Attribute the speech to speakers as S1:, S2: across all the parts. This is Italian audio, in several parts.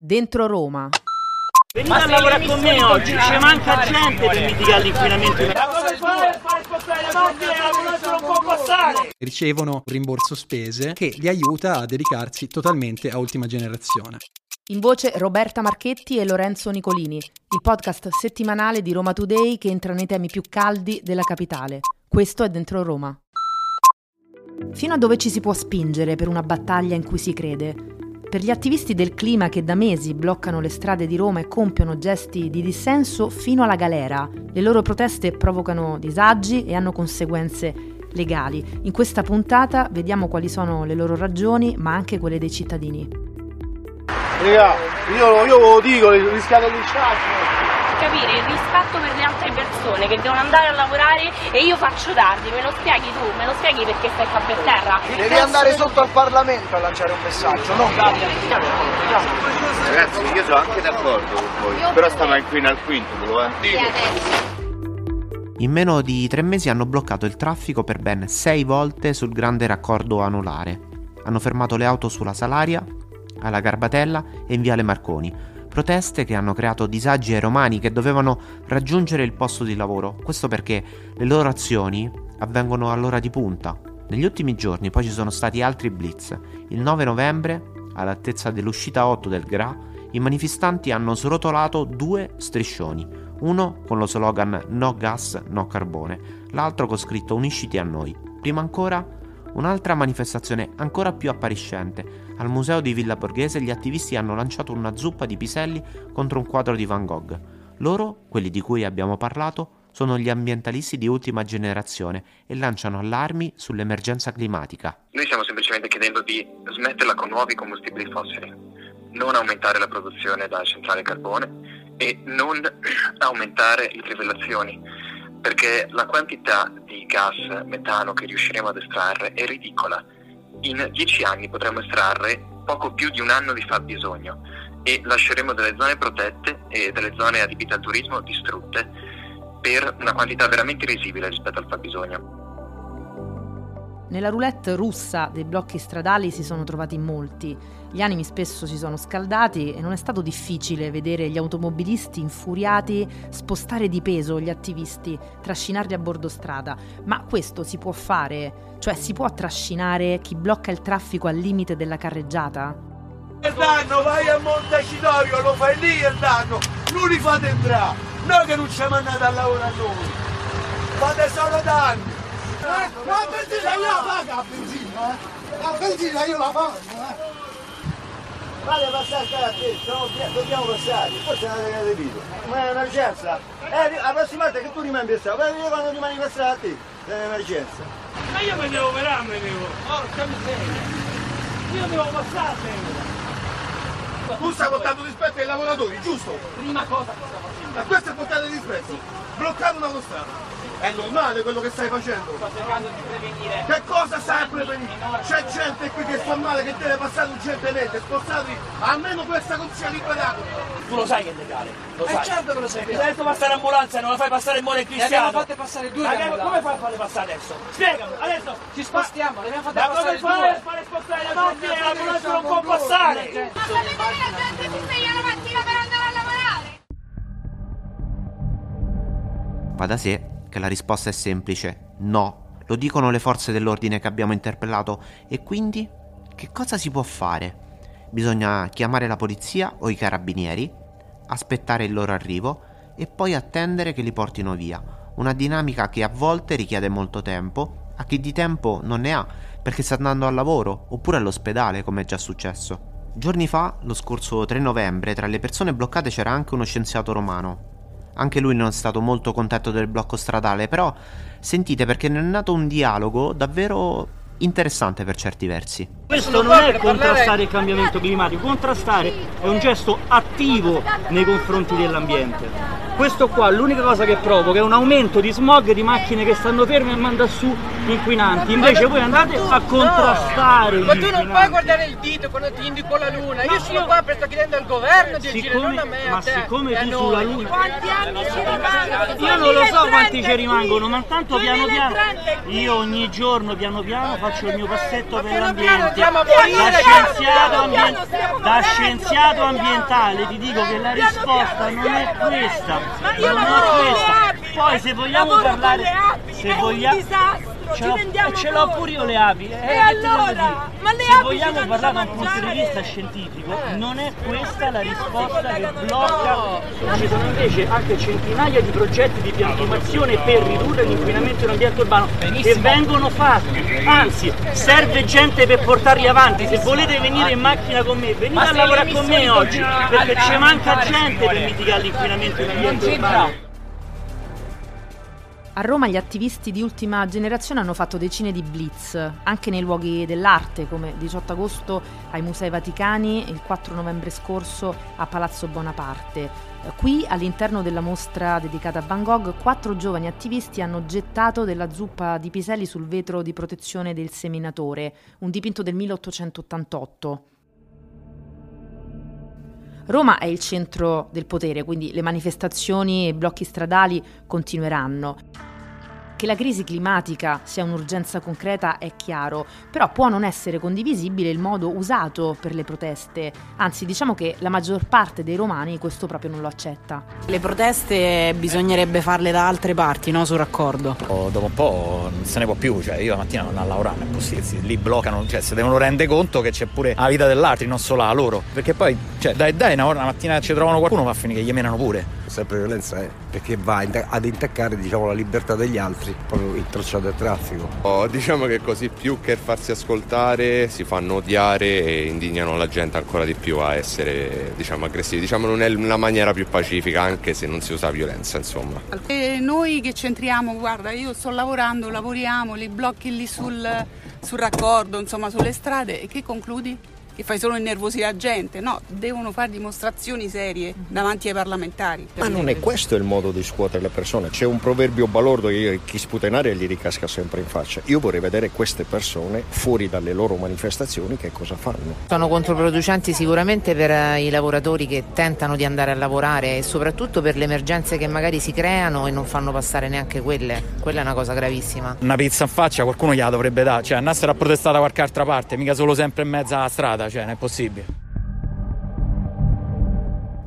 S1: Dentro Roma.
S2: Venite a lavorare con me oggi, ci manca gente per mitigare l'inquinamento. Ma come fai a fare spostare le macchine e l'ambulanza non può passare?
S3: ricevono un rimborso spese che li aiuta a dedicarsi totalmente a ultima generazione.
S1: In voce Roberta Marchetti e Lorenzo Nicolini, il podcast settimanale di Roma Today che entra nei temi più caldi della capitale. Questo è Dentro Roma. Fino a dove ci si può spingere per una battaglia in cui si crede? Per gli attivisti del clima che da mesi bloccano le strade di Roma e compiono gesti di dissenso fino alla galera, le loro proteste provocano disagi e hanno conseguenze legali. In questa puntata vediamo quali sono le loro ragioni, ma anche quelle dei cittadini.
S4: Raga, io, io lo dico, rischiate il linciaggio.
S5: Capire il rispetto per le altre persone che devono andare a lavorare e io faccio tardi, me lo spieghi tu, me lo spieghi perché stai qua per terra.
S4: Devi andare sotto al Parlamento a lanciare un messaggio, non
S6: Ragazzi, io sono anche d'accordo con voi, però stiamo inquino al quintuplo, eh.
S7: In meno di tre mesi hanno bloccato il traffico per ben sei volte sul grande raccordo anulare. Hanno fermato le auto sulla Salaria, alla Garbatella e in Viale Marconi. Proteste che hanno creato disagi ai romani che dovevano raggiungere il posto di lavoro. Questo perché le loro azioni avvengono all'ora di punta. Negli ultimi giorni poi ci sono stati altri blitz. Il 9 novembre, all'altezza dell'uscita 8 del GRA, i manifestanti hanno srotolato due striscioni, uno con lo slogan No gas, no carbone, l'altro con scritto Unisciti a noi. Prima ancora, un'altra manifestazione ancora più appariscente. Al museo di Villa Borghese gli attivisti hanno lanciato una zuppa di piselli contro un quadro di Van Gogh. Loro, quelli di cui abbiamo parlato, sono gli ambientalisti di ultima generazione e lanciano allarmi sull'emergenza climatica.
S6: Noi stiamo semplicemente chiedendo di smetterla con nuovi combustibili fossili, non aumentare la produzione da centrale carbone e non aumentare le trivellazioni, perché la quantità di gas metano che riusciremo ad estrarre è ridicola. In dieci anni potremo estrarre poco più di un anno di fabbisogno e lasceremo delle zone protette e delle zone adibite al turismo distrutte per una quantità veramente risibile rispetto al fabbisogno.
S1: Nella roulette russa dei blocchi stradali si sono trovati molti. Gli animi spesso si sono scaldati e non è stato difficile vedere gli automobilisti infuriati spostare di peso gli attivisti, trascinarli a bordo strada. Ma questo si può fare? Cioè si può trascinare chi blocca il traffico al limite della carreggiata?
S4: Il danno, vai a Montecitorio, lo fai lì il danno, non li fate entrare, noi che non ci mandate a lavorare noi, fate solo danni. Eh, la benzina io la pago la benzina, eh? la benzina io la pago, eh? Fate passare a te, dobbiamo passare, forse non avete capito, ma è un'emergenza. Eh, la prossima volta che tu rimani in strada, io quando rimani strada a te, è un'emergenza.
S2: Ma io mi devo operare, me devo. Porca miseria. Io devo passare.
S4: Tu stai portando rispetto ai lavoratori, giusto?
S2: Prima cosa che sta facendo.
S4: Ma questo è portare rispetto. Bloccare un'autostrada. È normale quello che stai facendo.
S2: Sto cercando di prevenire.
S4: Che cosa stai a prevenire? C'è gente qui che sta male, che deve passare urgentemente. Spostati almeno questa non sia liberata.
S2: Tu lo sai che è legale. Lo sai.
S8: certo che lo sai.
S2: Mi hai detto passare ambulanza e non la fai passare in
S8: abbiamo
S2: cristiano.
S8: fatte passare due
S2: Ma
S8: le
S2: che-
S8: ambulanze.
S2: come fai a farle passare adesso? Spiegami, adesso.
S8: Ci spostiamo, le abbiamo fatte
S2: Ma come
S8: passare
S2: fai a
S8: due.
S2: fare spostare le macchine e l'ambulanza non può passare?
S5: Ma sapete che la gente si sveglia la mattina per andare a lavorare?
S7: Va da sé che la risposta è semplice, no. Lo dicono le forze dell'ordine che abbiamo interpellato e quindi che cosa si può fare? Bisogna chiamare la polizia o i carabinieri, aspettare il loro arrivo e poi attendere che li portino via. Una dinamica che a volte richiede molto tempo, a chi di tempo non ne ha perché sta andando al lavoro oppure all'ospedale come è già successo. Giorni fa, lo scorso 3 novembre, tra le persone bloccate c'era anche uno scienziato romano. Anche lui non è stato molto contento del blocco stradale, però sentite perché ne è nato un dialogo davvero interessante per certi versi.
S2: Questo non è contrastare il cambiamento climatico, contrastare è un gesto attivo nei confronti dell'ambiente. Questo qua l'unica cosa che provoca è un aumento di smog di macchine che stanno ferme e manda su inquinanti. Invece voi andate a contrastare
S8: Ma tu non puoi guardare il dito quando ti indico la luna. Io sono qua per sto chiedendo al governo di agire, non a
S2: Siccome,
S8: me, a
S2: ma
S8: te.
S2: siccome tu sulla luna
S5: Quanti anni ci rimangono?
S2: Io non lo so quanti ci rimangono, ma intanto piano piano
S5: 2030 è qui.
S2: io ogni giorno piano piano faccio il mio passetto per
S8: piano piano
S2: l'ambiente. ambiente, da scienziato, ambien- da scienziato ambientale ti dico che la risposta non è questa, non è questa. Poi se vogliamo parlare, se vogliamo ce l'ho, e ce l'ho pure io le api. Eh,
S5: e allora? Ma le
S2: Se
S5: api
S2: vogliamo parlare da un punto di vista scientifico, non è questa la risposta che blocca. Ci sono invece anche centinaia di progetti di piantumazione per ridurre l'inquinamento dell'ambiente urbano che vengono fatti. Anzi, serve gente per portarli avanti. Se volete venire in macchina con me, venite a lavorare con me oggi, perché ci manca gente per mitigare l'inquinamento dell'ambiente urbano.
S1: A Roma gli attivisti di ultima generazione hanno fatto decine di blitz, anche nei luoghi dell'arte, come 18 agosto ai Musei Vaticani e il 4 novembre scorso a Palazzo Bonaparte. Qui, all'interno della mostra dedicata a Van Gogh, quattro giovani attivisti hanno gettato della zuppa di piselli sul vetro di protezione del seminatore, un dipinto del 1888. Roma è il centro del potere, quindi le manifestazioni e i blocchi stradali continueranno. Che la crisi climatica sia un'urgenza concreta è chiaro, però può non essere condivisibile il modo usato per le proteste, anzi diciamo che la maggior parte dei romani questo proprio non lo accetta.
S9: Le proteste bisognerebbe farle da altre parti, no? Sul raccordo.
S10: O Dopo un po' non se ne può più, cioè io la mattina non a lavorare, non è possibile, si- lì bloccano, cioè si devono rendere conto che c'è pure la vita dell'altro, non solo la loro, perché poi, cioè dai dai, una, una mattina ci trovano qualcuno va a finire che gli menano pure.
S11: Sempre violenza è perché va ad intaccare diciamo, la libertà degli altri, proprio il traffico.
S12: Oh, diciamo che così più che farsi ascoltare si fanno odiare e indignano la gente ancora di più a essere diciamo, aggressivi. Diciamo non è la maniera più pacifica anche se non si usa violenza insomma.
S13: E noi che c'entriamo, guarda, io sto lavorando, lavoriamo, li blocchi lì sul, sul raccordo, insomma sulle strade e che concludi? Che fai solo innervosire la gente? No, devono fare dimostrazioni serie davanti ai parlamentari.
S14: Ma non è questo il modo di scuotere le persone. C'è un proverbio balordo che chi sputa in aria gli ricasca sempre in faccia. Io vorrei vedere queste persone fuori dalle loro manifestazioni che cosa fanno.
S9: Sono controproducenti sicuramente per eh, i lavoratori che tentano di andare a lavorare e soprattutto per le emergenze che magari si creano e non fanno passare neanche quelle. Quella è una cosa gravissima.
S10: Una pizza in faccia qualcuno gliela dovrebbe dare, cioè andassero a protestare da qualche altra parte, mica solo sempre in mezzo alla strada, cioè non è possibile.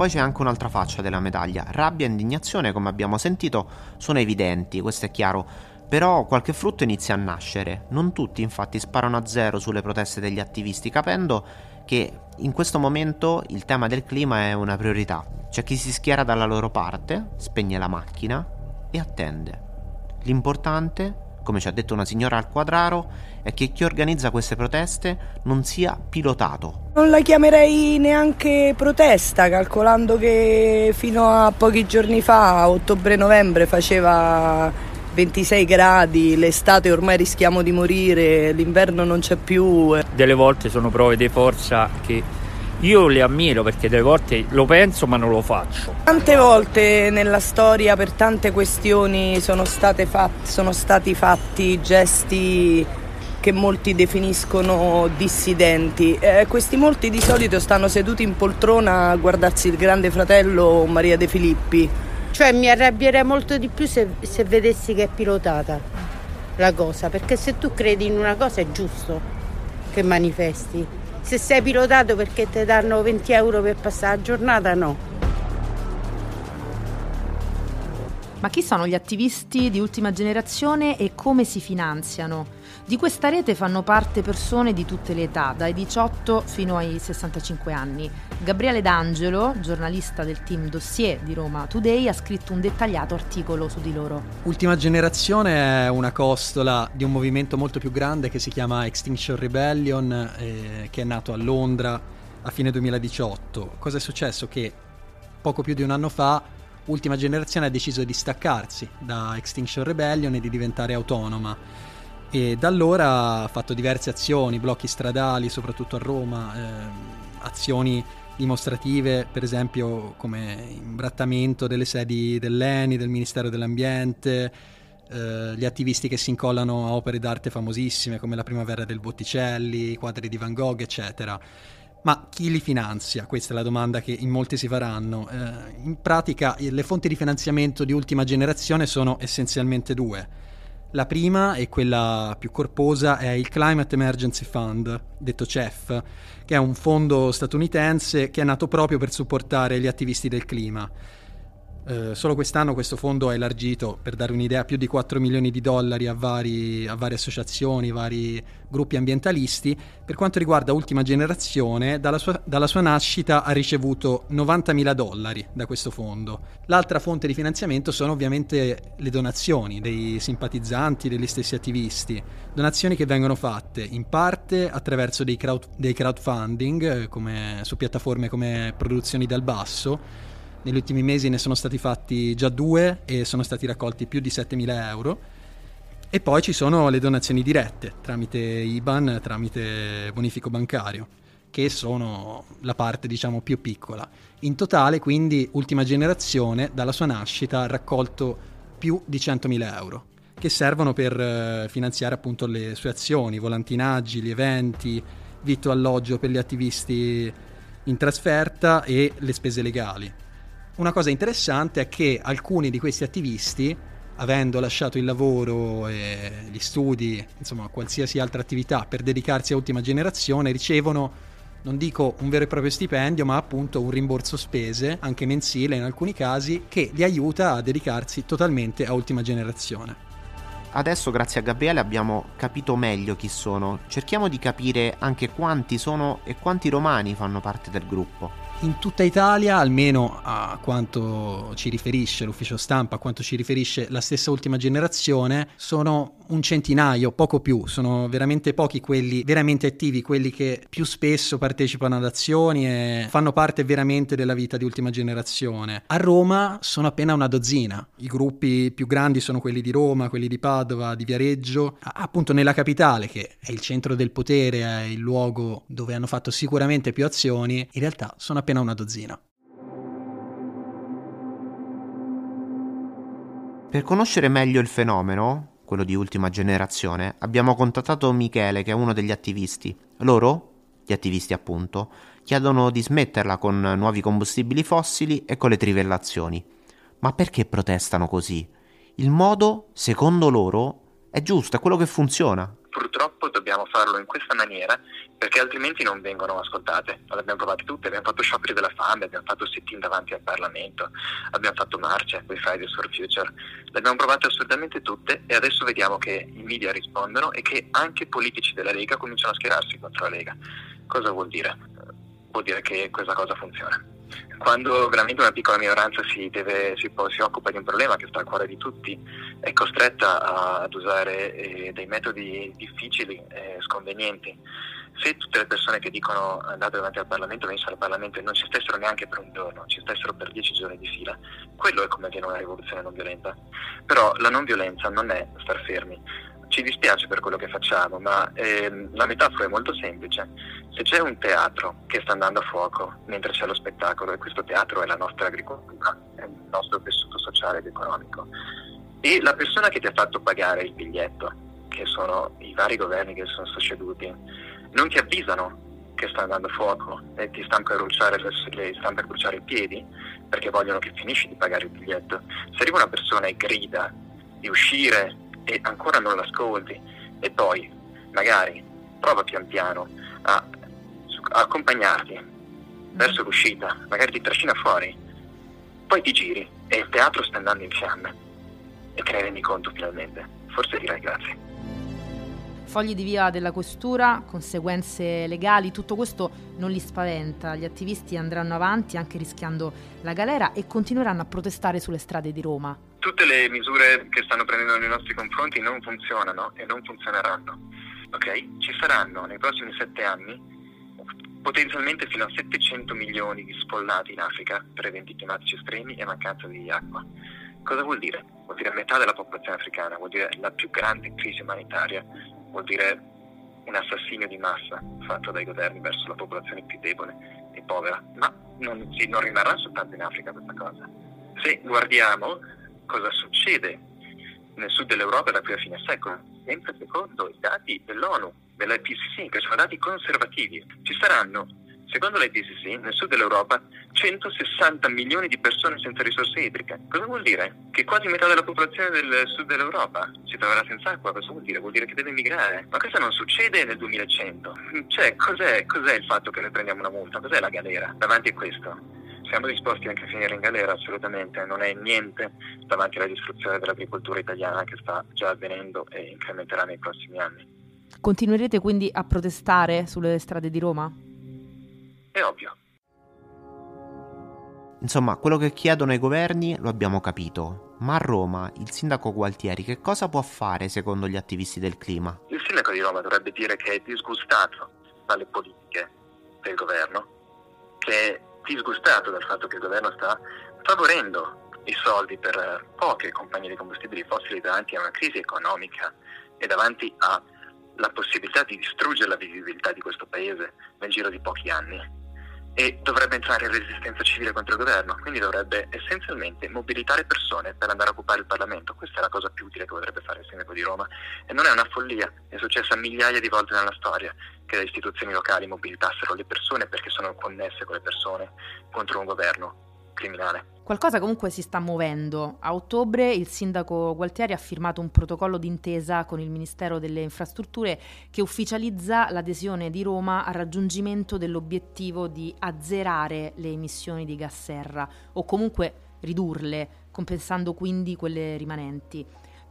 S7: Poi c'è anche un'altra faccia della medaglia. Rabbia e indignazione, come abbiamo sentito, sono evidenti, questo è chiaro. Però qualche frutto inizia a nascere. Non tutti infatti sparano a zero sulle proteste degli attivisti, capendo che in questo momento il tema del clima è una priorità. C'è chi si schiera dalla loro parte, spegne la macchina e attende. L'importante, come ci ha detto una signora al quadraro, è che chi organizza queste proteste non sia pilotato.
S15: Non la chiamerei neanche protesta, calcolando che fino a pochi giorni fa, a ottobre-novembre, faceva 26 gradi, l'estate ormai rischiamo di morire, l'inverno non c'è più.
S16: Delle volte sono prove di forza che io le ammiro perché delle volte lo penso ma non lo faccio.
S15: Tante volte nella storia per tante questioni sono, state fat- sono stati fatti gesti che molti definiscono dissidenti. Eh, questi molti di solito stanno seduti in poltrona a guardarsi il grande fratello o Maria De Filippi.
S17: Cioè mi arrabbierei molto di più se, se vedessi che è pilotata la cosa, perché se tu credi in una cosa è giusto che manifesti. Se sei pilotato perché ti danno 20 euro per passare la giornata, no.
S1: Ma chi sono gli attivisti di ultima generazione e come si finanziano? Di questa rete fanno parte persone di tutte le età, dai 18 fino ai 65 anni. Gabriele D'Angelo, giornalista del team Dossier di Roma Today, ha scritto un dettagliato articolo su di loro.
S3: Ultima generazione è una costola di un movimento molto più grande che si chiama Extinction Rebellion, eh, che è nato a Londra a fine 2018. Cosa è successo? Che poco più di un anno fa Ultima generazione ha deciso di staccarsi da Extinction Rebellion e di diventare autonoma. E da allora ha fatto diverse azioni, blocchi stradali, soprattutto a Roma, eh, azioni dimostrative, per esempio come imbrattamento delle sedi dell'ENI, del Ministero dell'Ambiente, eh, gli attivisti che si incollano a opere d'arte famosissime come la Primavera del Botticelli, i quadri di Van Gogh, eccetera. Ma chi li finanzia? Questa è la domanda che in molti si faranno. Eh, in pratica le fonti di finanziamento di ultima generazione sono essenzialmente due. La prima e quella più corposa è il Climate Emergency Fund, detto CEF, che è un fondo statunitense che è nato proprio per supportare gli attivisti del clima. Eh, solo quest'anno questo fondo ha elargito, per dare un'idea, più di 4 milioni di dollari a, vari, a, varie associazioni, vari gruppi ambientalisti. Per quanto riguarda Ultima Generazione, dalla sua, dalla sua nascita ha ricevuto 90 mila dollari da questo fondo. L'altra fonte di finanziamento sono ovviamente le donazioni dei simpatizzanti, degli stessi attivisti. Donazioni che vengono fatte in parte attraverso dei, crowd, dei crowdfunding, eh, come, su piattaforme come Produzioni dal Basso, negli ultimi mesi ne sono stati fatti già due e sono stati raccolti più di 7.000 euro. E poi ci sono le donazioni dirette tramite IBAN, tramite bonifico bancario, che sono la parte diciamo più piccola. In totale quindi Ultima Generazione dalla sua nascita ha raccolto più di 100.000 euro che servono per eh, finanziare appunto le sue azioni, volantinaggi, gli eventi, vitto alloggio per gli attivisti in trasferta e le spese legali. Una cosa interessante è che alcuni di questi attivisti, avendo lasciato il lavoro e gli studi, insomma qualsiasi altra attività per dedicarsi a ultima generazione, ricevono, non dico un vero e proprio stipendio, ma appunto un rimborso spese, anche mensile in alcuni casi, che li aiuta a dedicarsi totalmente a ultima generazione.
S7: Adesso grazie a Gabriele abbiamo capito meglio chi sono. Cerchiamo di capire anche quanti sono e quanti romani fanno parte del gruppo
S3: in tutta Italia, almeno a quanto ci riferisce l'ufficio stampa, a quanto ci riferisce la stessa ultima generazione, sono un centinaio, poco più, sono veramente pochi quelli veramente attivi, quelli che più spesso partecipano ad azioni e fanno parte veramente della vita di ultima generazione. A Roma sono appena una dozzina, i gruppi più grandi sono quelli di Roma, quelli di Padova, di Viareggio, appunto nella capitale che è il centro del potere, è il luogo dove hanno fatto sicuramente più azioni, in realtà sono appena una dozzina.
S7: Per conoscere meglio il fenomeno, quello di ultima generazione, abbiamo contattato Michele, che è uno degli attivisti. Loro, gli attivisti appunto, chiedono di smetterla con nuovi combustibili fossili e con le trivellazioni. Ma perché protestano così? Il modo, secondo loro, è giusto, è quello che funziona.
S6: Purtroppo dobbiamo farlo in questa maniera perché altrimenti non vengono ascoltate. Le abbiamo provate tutte, abbiamo fatto scioperi della fame, abbiamo fatto sit-in davanti al Parlamento, abbiamo fatto marce con i Fridays for Future, le abbiamo provate assolutamente tutte e adesso vediamo che i media rispondono e che anche politici della Lega cominciano a schierarsi contro la Lega. Cosa vuol dire? Vuol dire che questa cosa funziona quando veramente una piccola minoranza si, deve, si, si, occupa di un problema che sta al cuore di tutti, è costretta ad usare eh, dei metodi difficili e sconvenienti. Se tutte le persone che dicono andate davanti al Parlamento, venissero al Parlamento e non ci stessero neanche per un giorno, ci stessero per dieci giorni di fila, quello è come viene una rivoluzione non violenta. Però la non violenza non è star fermi, ci dispiace per quello che facciamo, ma ehm, la metafora è molto semplice. Se c'è un teatro che sta andando a fuoco mentre c'è lo spettacolo, e questo teatro è la nostra agricoltura, è il nostro tessuto sociale ed economico, e la persona che ti ha fatto pagare il biglietto, che sono i vari governi che sono succeduti, non ti avvisano che sta andando a fuoco e ti stanno per stanno per bruciare i piedi perché vogliono che finisci di pagare il biglietto. Se arriva una persona e grida di uscire e ancora non l'ascolti e poi magari prova pian piano a, a accompagnarti verso l'uscita, magari ti trascina fuori, poi ti giri e il teatro sta andando in fiamme e te ne rendi conto finalmente. Forse direi grazie
S1: fogli di via della questura, conseguenze legali, tutto questo non li spaventa. Gli attivisti andranno avanti anche rischiando la galera e continueranno a protestare sulle strade di Roma.
S6: Tutte le misure che stanno prendendo nei nostri confronti non funzionano e non funzioneranno. Ok? Ci saranno nei prossimi sette anni potenzialmente fino a 700 milioni di sfollati in Africa per eventi climatici estremi e mancanza di acqua. Cosa vuol dire? Vuol dire metà della popolazione africana, vuol dire la più grande crisi umanitaria vuol dire un assassinio di massa fatto dai governi verso la popolazione più debole e povera, ma non, non rimarrà soltanto in Africa questa cosa. Se guardiamo cosa succede nel sud dell'Europa da qui a fine secolo, sempre secondo i dati dell'ONU, dell'IPCC, che sono dati conservativi, ci saranno, secondo l'IPCC, nel sud dell'Europa 160 milioni di persone senza risorse idriche. Cosa vuol dire? Che quasi metà della popolazione del sud dell'Europa si troverà senza acqua. Cosa vuol dire? Vuol dire che deve migrare. Ma questo non succede nel 2100. Cioè, cos'è, cos'è il fatto che noi prendiamo una multa? Cos'è la galera davanti a questo? Siamo disposti anche a finire in galera, assolutamente, non è niente davanti alla distruzione dell'agricoltura italiana che sta già avvenendo e incrementerà nei prossimi anni.
S1: Continuerete quindi a protestare sulle strade di Roma?
S6: È ovvio.
S7: Insomma, quello che chiedono i governi lo abbiamo capito, ma a Roma il sindaco Gualtieri che cosa può fare secondo gli attivisti del clima?
S6: Il sindaco di Roma dovrebbe dire che è disgustato dalle politiche del governo, che disgustato dal fatto che il governo sta favorendo i soldi per poche compagnie di combustibili fossili davanti a una crisi economica e davanti alla possibilità di distruggere la vivibilità di questo paese nel giro di pochi anni e dovrebbe entrare in resistenza civile contro il governo, quindi dovrebbe essenzialmente mobilitare persone per andare a occupare il Parlamento. Questa è la cosa più utile che potrebbe fare il sindaco di Roma e non è una follia, è successa migliaia di volte nella storia che le istituzioni locali mobilitassero le persone perché sono connesse con le persone contro un governo criminale.
S1: Qualcosa comunque si sta muovendo. A ottobre il sindaco Gualtieri ha firmato un protocollo d'intesa con il Ministero delle Infrastrutture che ufficializza l'adesione di Roma al raggiungimento dell'obiettivo di azzerare le emissioni di gas serra o comunque ridurle, compensando quindi quelle rimanenti.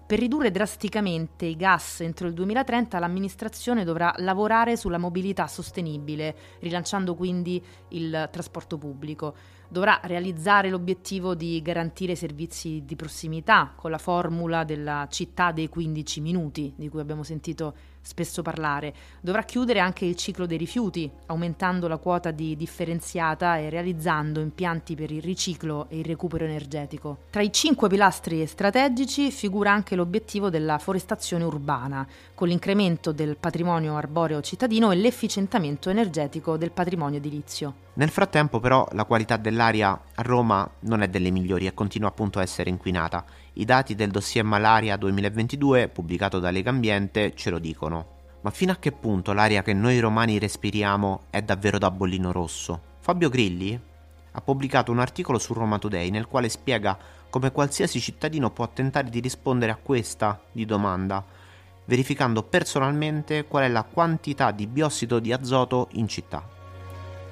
S1: Per ridurre drasticamente i gas entro il 2030 l'amministrazione dovrà lavorare sulla mobilità sostenibile, rilanciando quindi il trasporto pubblico. Dovrà realizzare l'obiettivo di garantire servizi di prossimità con la formula della città dei 15 minuti, di cui abbiamo sentito spesso parlare. Dovrà chiudere anche il ciclo dei rifiuti, aumentando la quota di differenziata e realizzando impianti per il riciclo e il recupero energetico. Tra i cinque pilastri strategici figura anche l'obiettivo della forestazione urbana, con l'incremento del patrimonio arboreo cittadino e l'efficientamento energetico del patrimonio edilizio.
S7: Nel frattempo però la qualità dell'aria a Roma non è delle migliori e continua appunto a essere inquinata. I dati del dossier Malaria 2022 pubblicato da Legambiente ce lo dicono. Ma fino a che punto l'aria che noi romani respiriamo è davvero da bollino rosso? Fabio Grilli ha pubblicato un articolo su Roma Today nel quale spiega come qualsiasi cittadino può tentare di rispondere a questa di domanda, verificando personalmente qual è la quantità di biossido di azoto in città.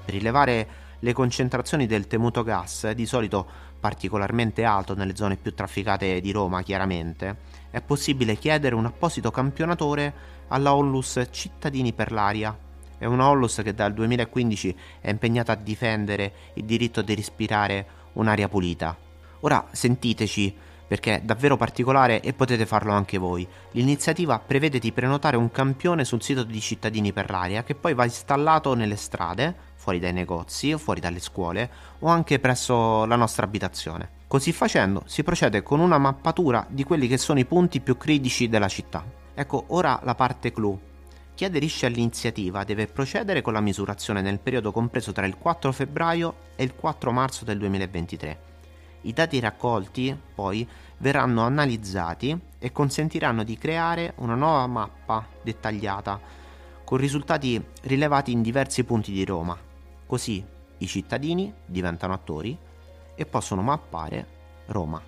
S7: Per rilevare le concentrazioni del temuto gas, di solito particolarmente alto nelle zone più trafficate di Roma, chiaramente, è possibile chiedere un apposito campionatore alla Onlus Cittadini per l'Aria. È una Onlus che dal 2015 è impegnata a difendere il diritto di respirare un'aria pulita. Ora sentiteci, perché è davvero particolare e potete farlo anche voi. L'iniziativa prevede di prenotare un campione sul sito di Cittadini per l'Aria che poi va installato nelle strade fuori dai negozi o fuori dalle scuole o anche presso la nostra abitazione. Così facendo si procede con una mappatura di quelli che sono i punti più critici della città. Ecco ora la parte clou. Chi aderisce all'iniziativa deve procedere con la misurazione nel periodo compreso tra il 4 febbraio e il 4 marzo del 2023. I dati raccolti poi verranno analizzati e consentiranno di creare una nuova mappa dettagliata con risultati rilevati in diversi punti di Roma, Così i cittadini diventano attori e possono mappare Roma.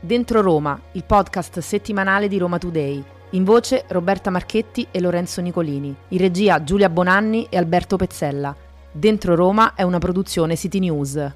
S1: Dentro Roma, il podcast settimanale di Roma Today. In voce Roberta Marchetti e Lorenzo Nicolini. In regia Giulia Bonanni e Alberto Pezzella. Dentro Roma è una produzione City News.